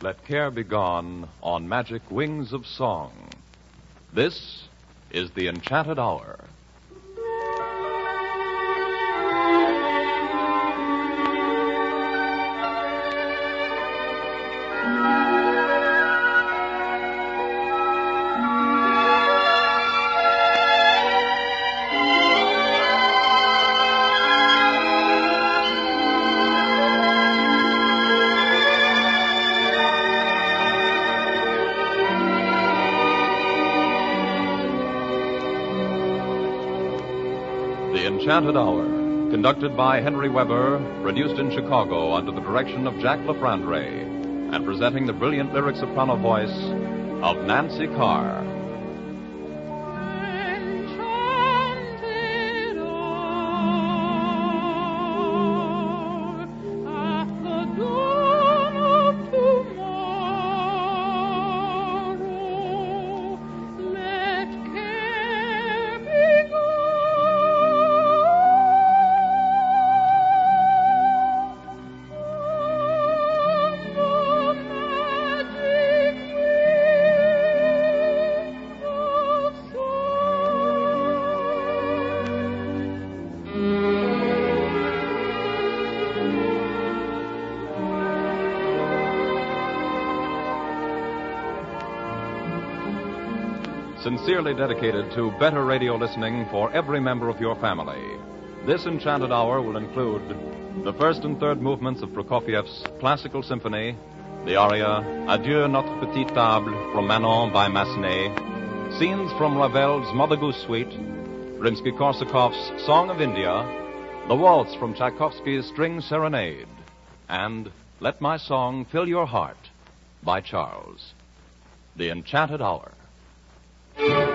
let care be gone on magic wings of song. This is the Enchanted Hour. Enchanted Hour, conducted by Henry Weber, produced in Chicago under the direction of Jack LaFrandre, and presenting the brilliant lyric soprano voice of Nancy Carr. Sincerely dedicated to better radio listening for every member of your family. This Enchanted Hour will include the first and third movements of Prokofiev's Classical Symphony, the aria Adieu Notre Petite Table from Manon by Massenet, scenes from Ravel's Mother Goose Suite, Rimsky-Korsakov's Song of India, the waltz from Tchaikovsky's String Serenade, and Let My Song Fill Your Heart by Charles. The Enchanted Hour. Thank you.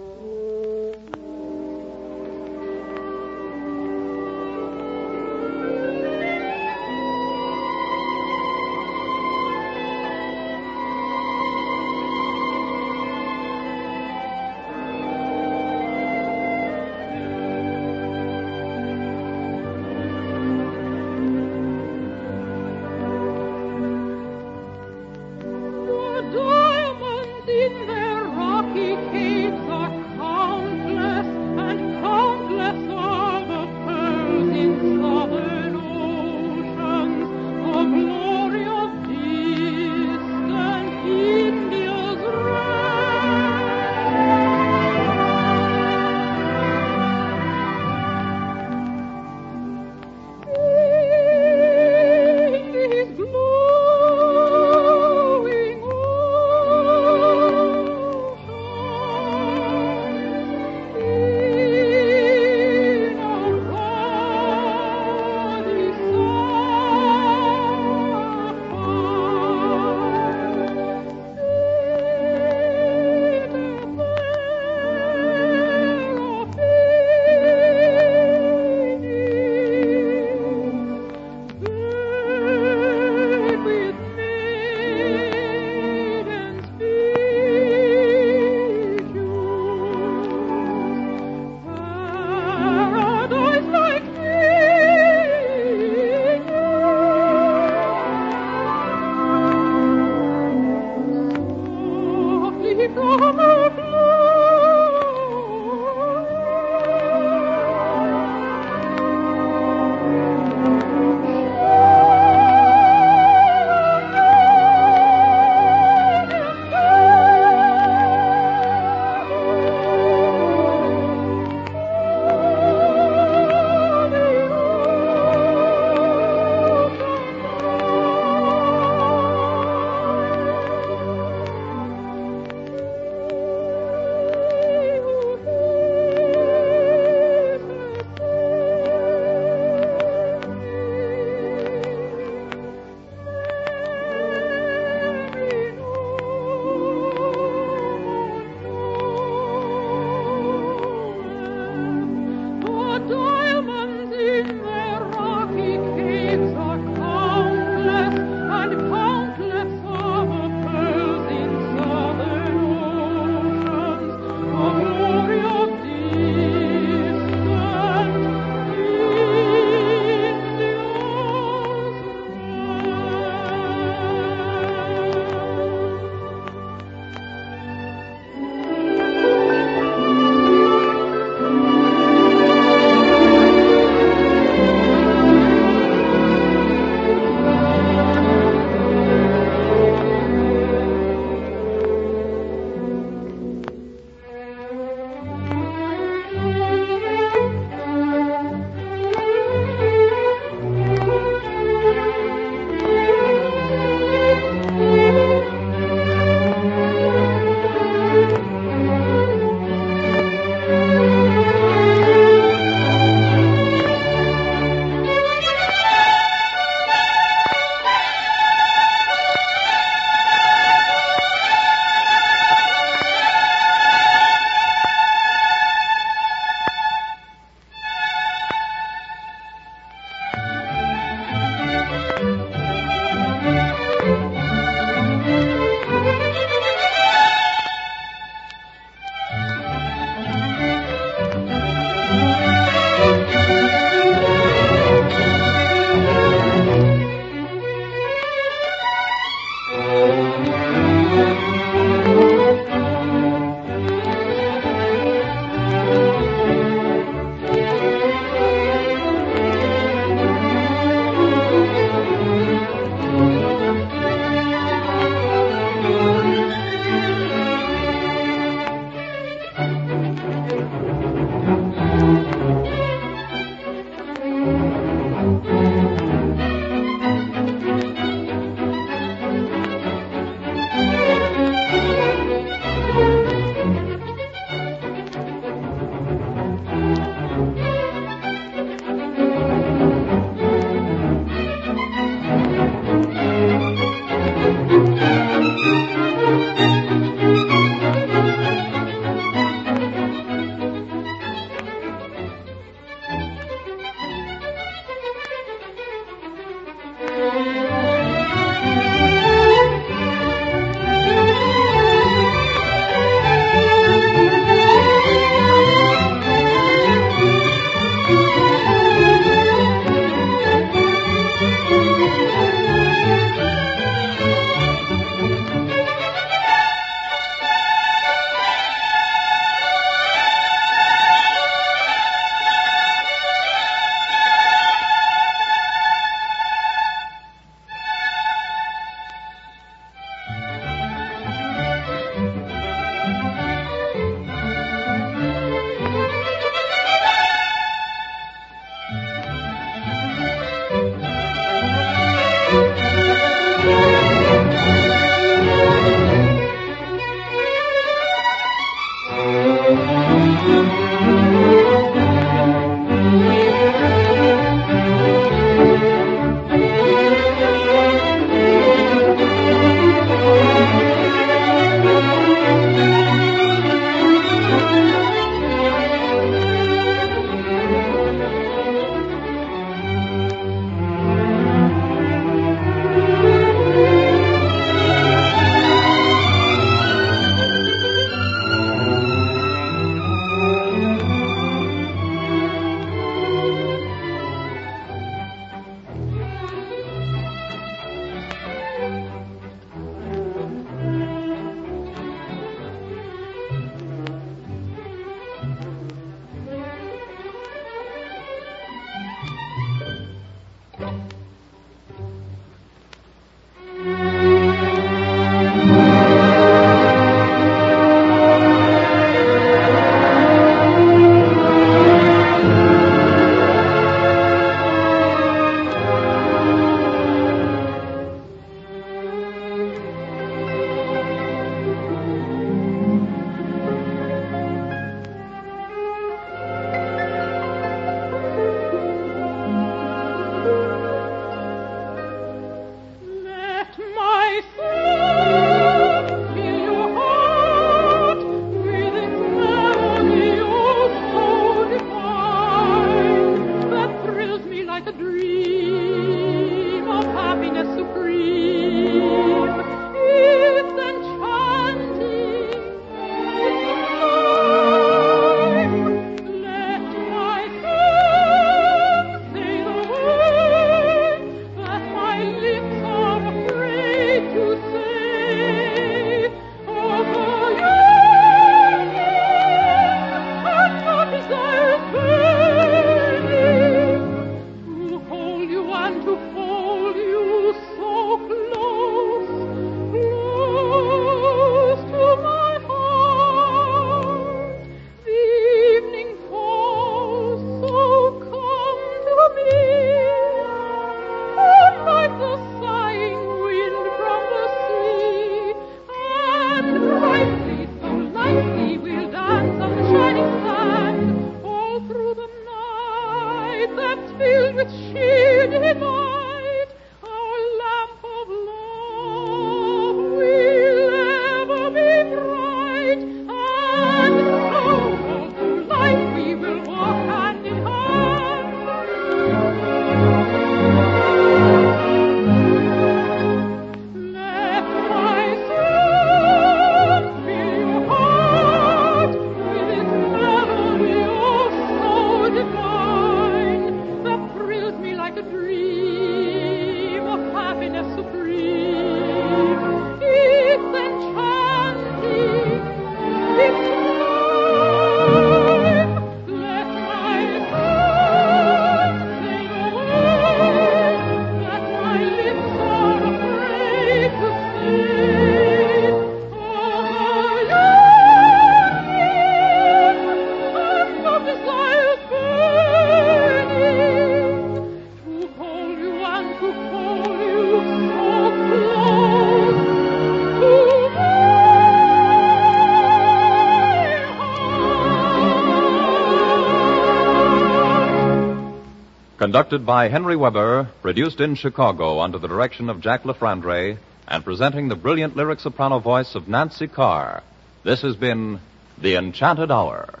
By Henry Weber, produced in Chicago under the direction of Jack LaFrandre, and presenting the brilliant lyric soprano voice of Nancy Carr. This has been The Enchanted Hour.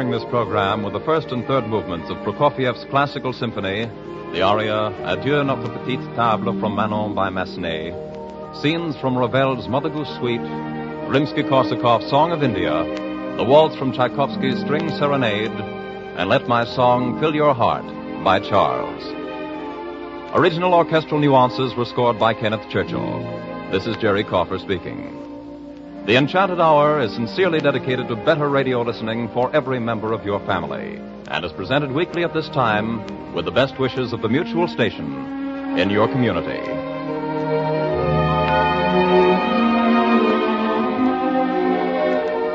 During this program were the first and third movements of Prokofiev's classical symphony, the aria Adieu notre petite table from Manon by Massenet, scenes from Ravel's Mother Goose Suite, Rimsky-Korsakov's Song of India, the waltz from Tchaikovsky's String Serenade, and Let My Song Fill Your Heart by Charles. Original orchestral nuances were scored by Kenneth Churchill. This is Jerry Coffer speaking. The Enchanted Hour is sincerely dedicated to better radio listening for every member of your family and is presented weekly at this time with the best wishes of the Mutual Station in your community.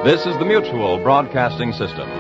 This is the Mutual Broadcasting System.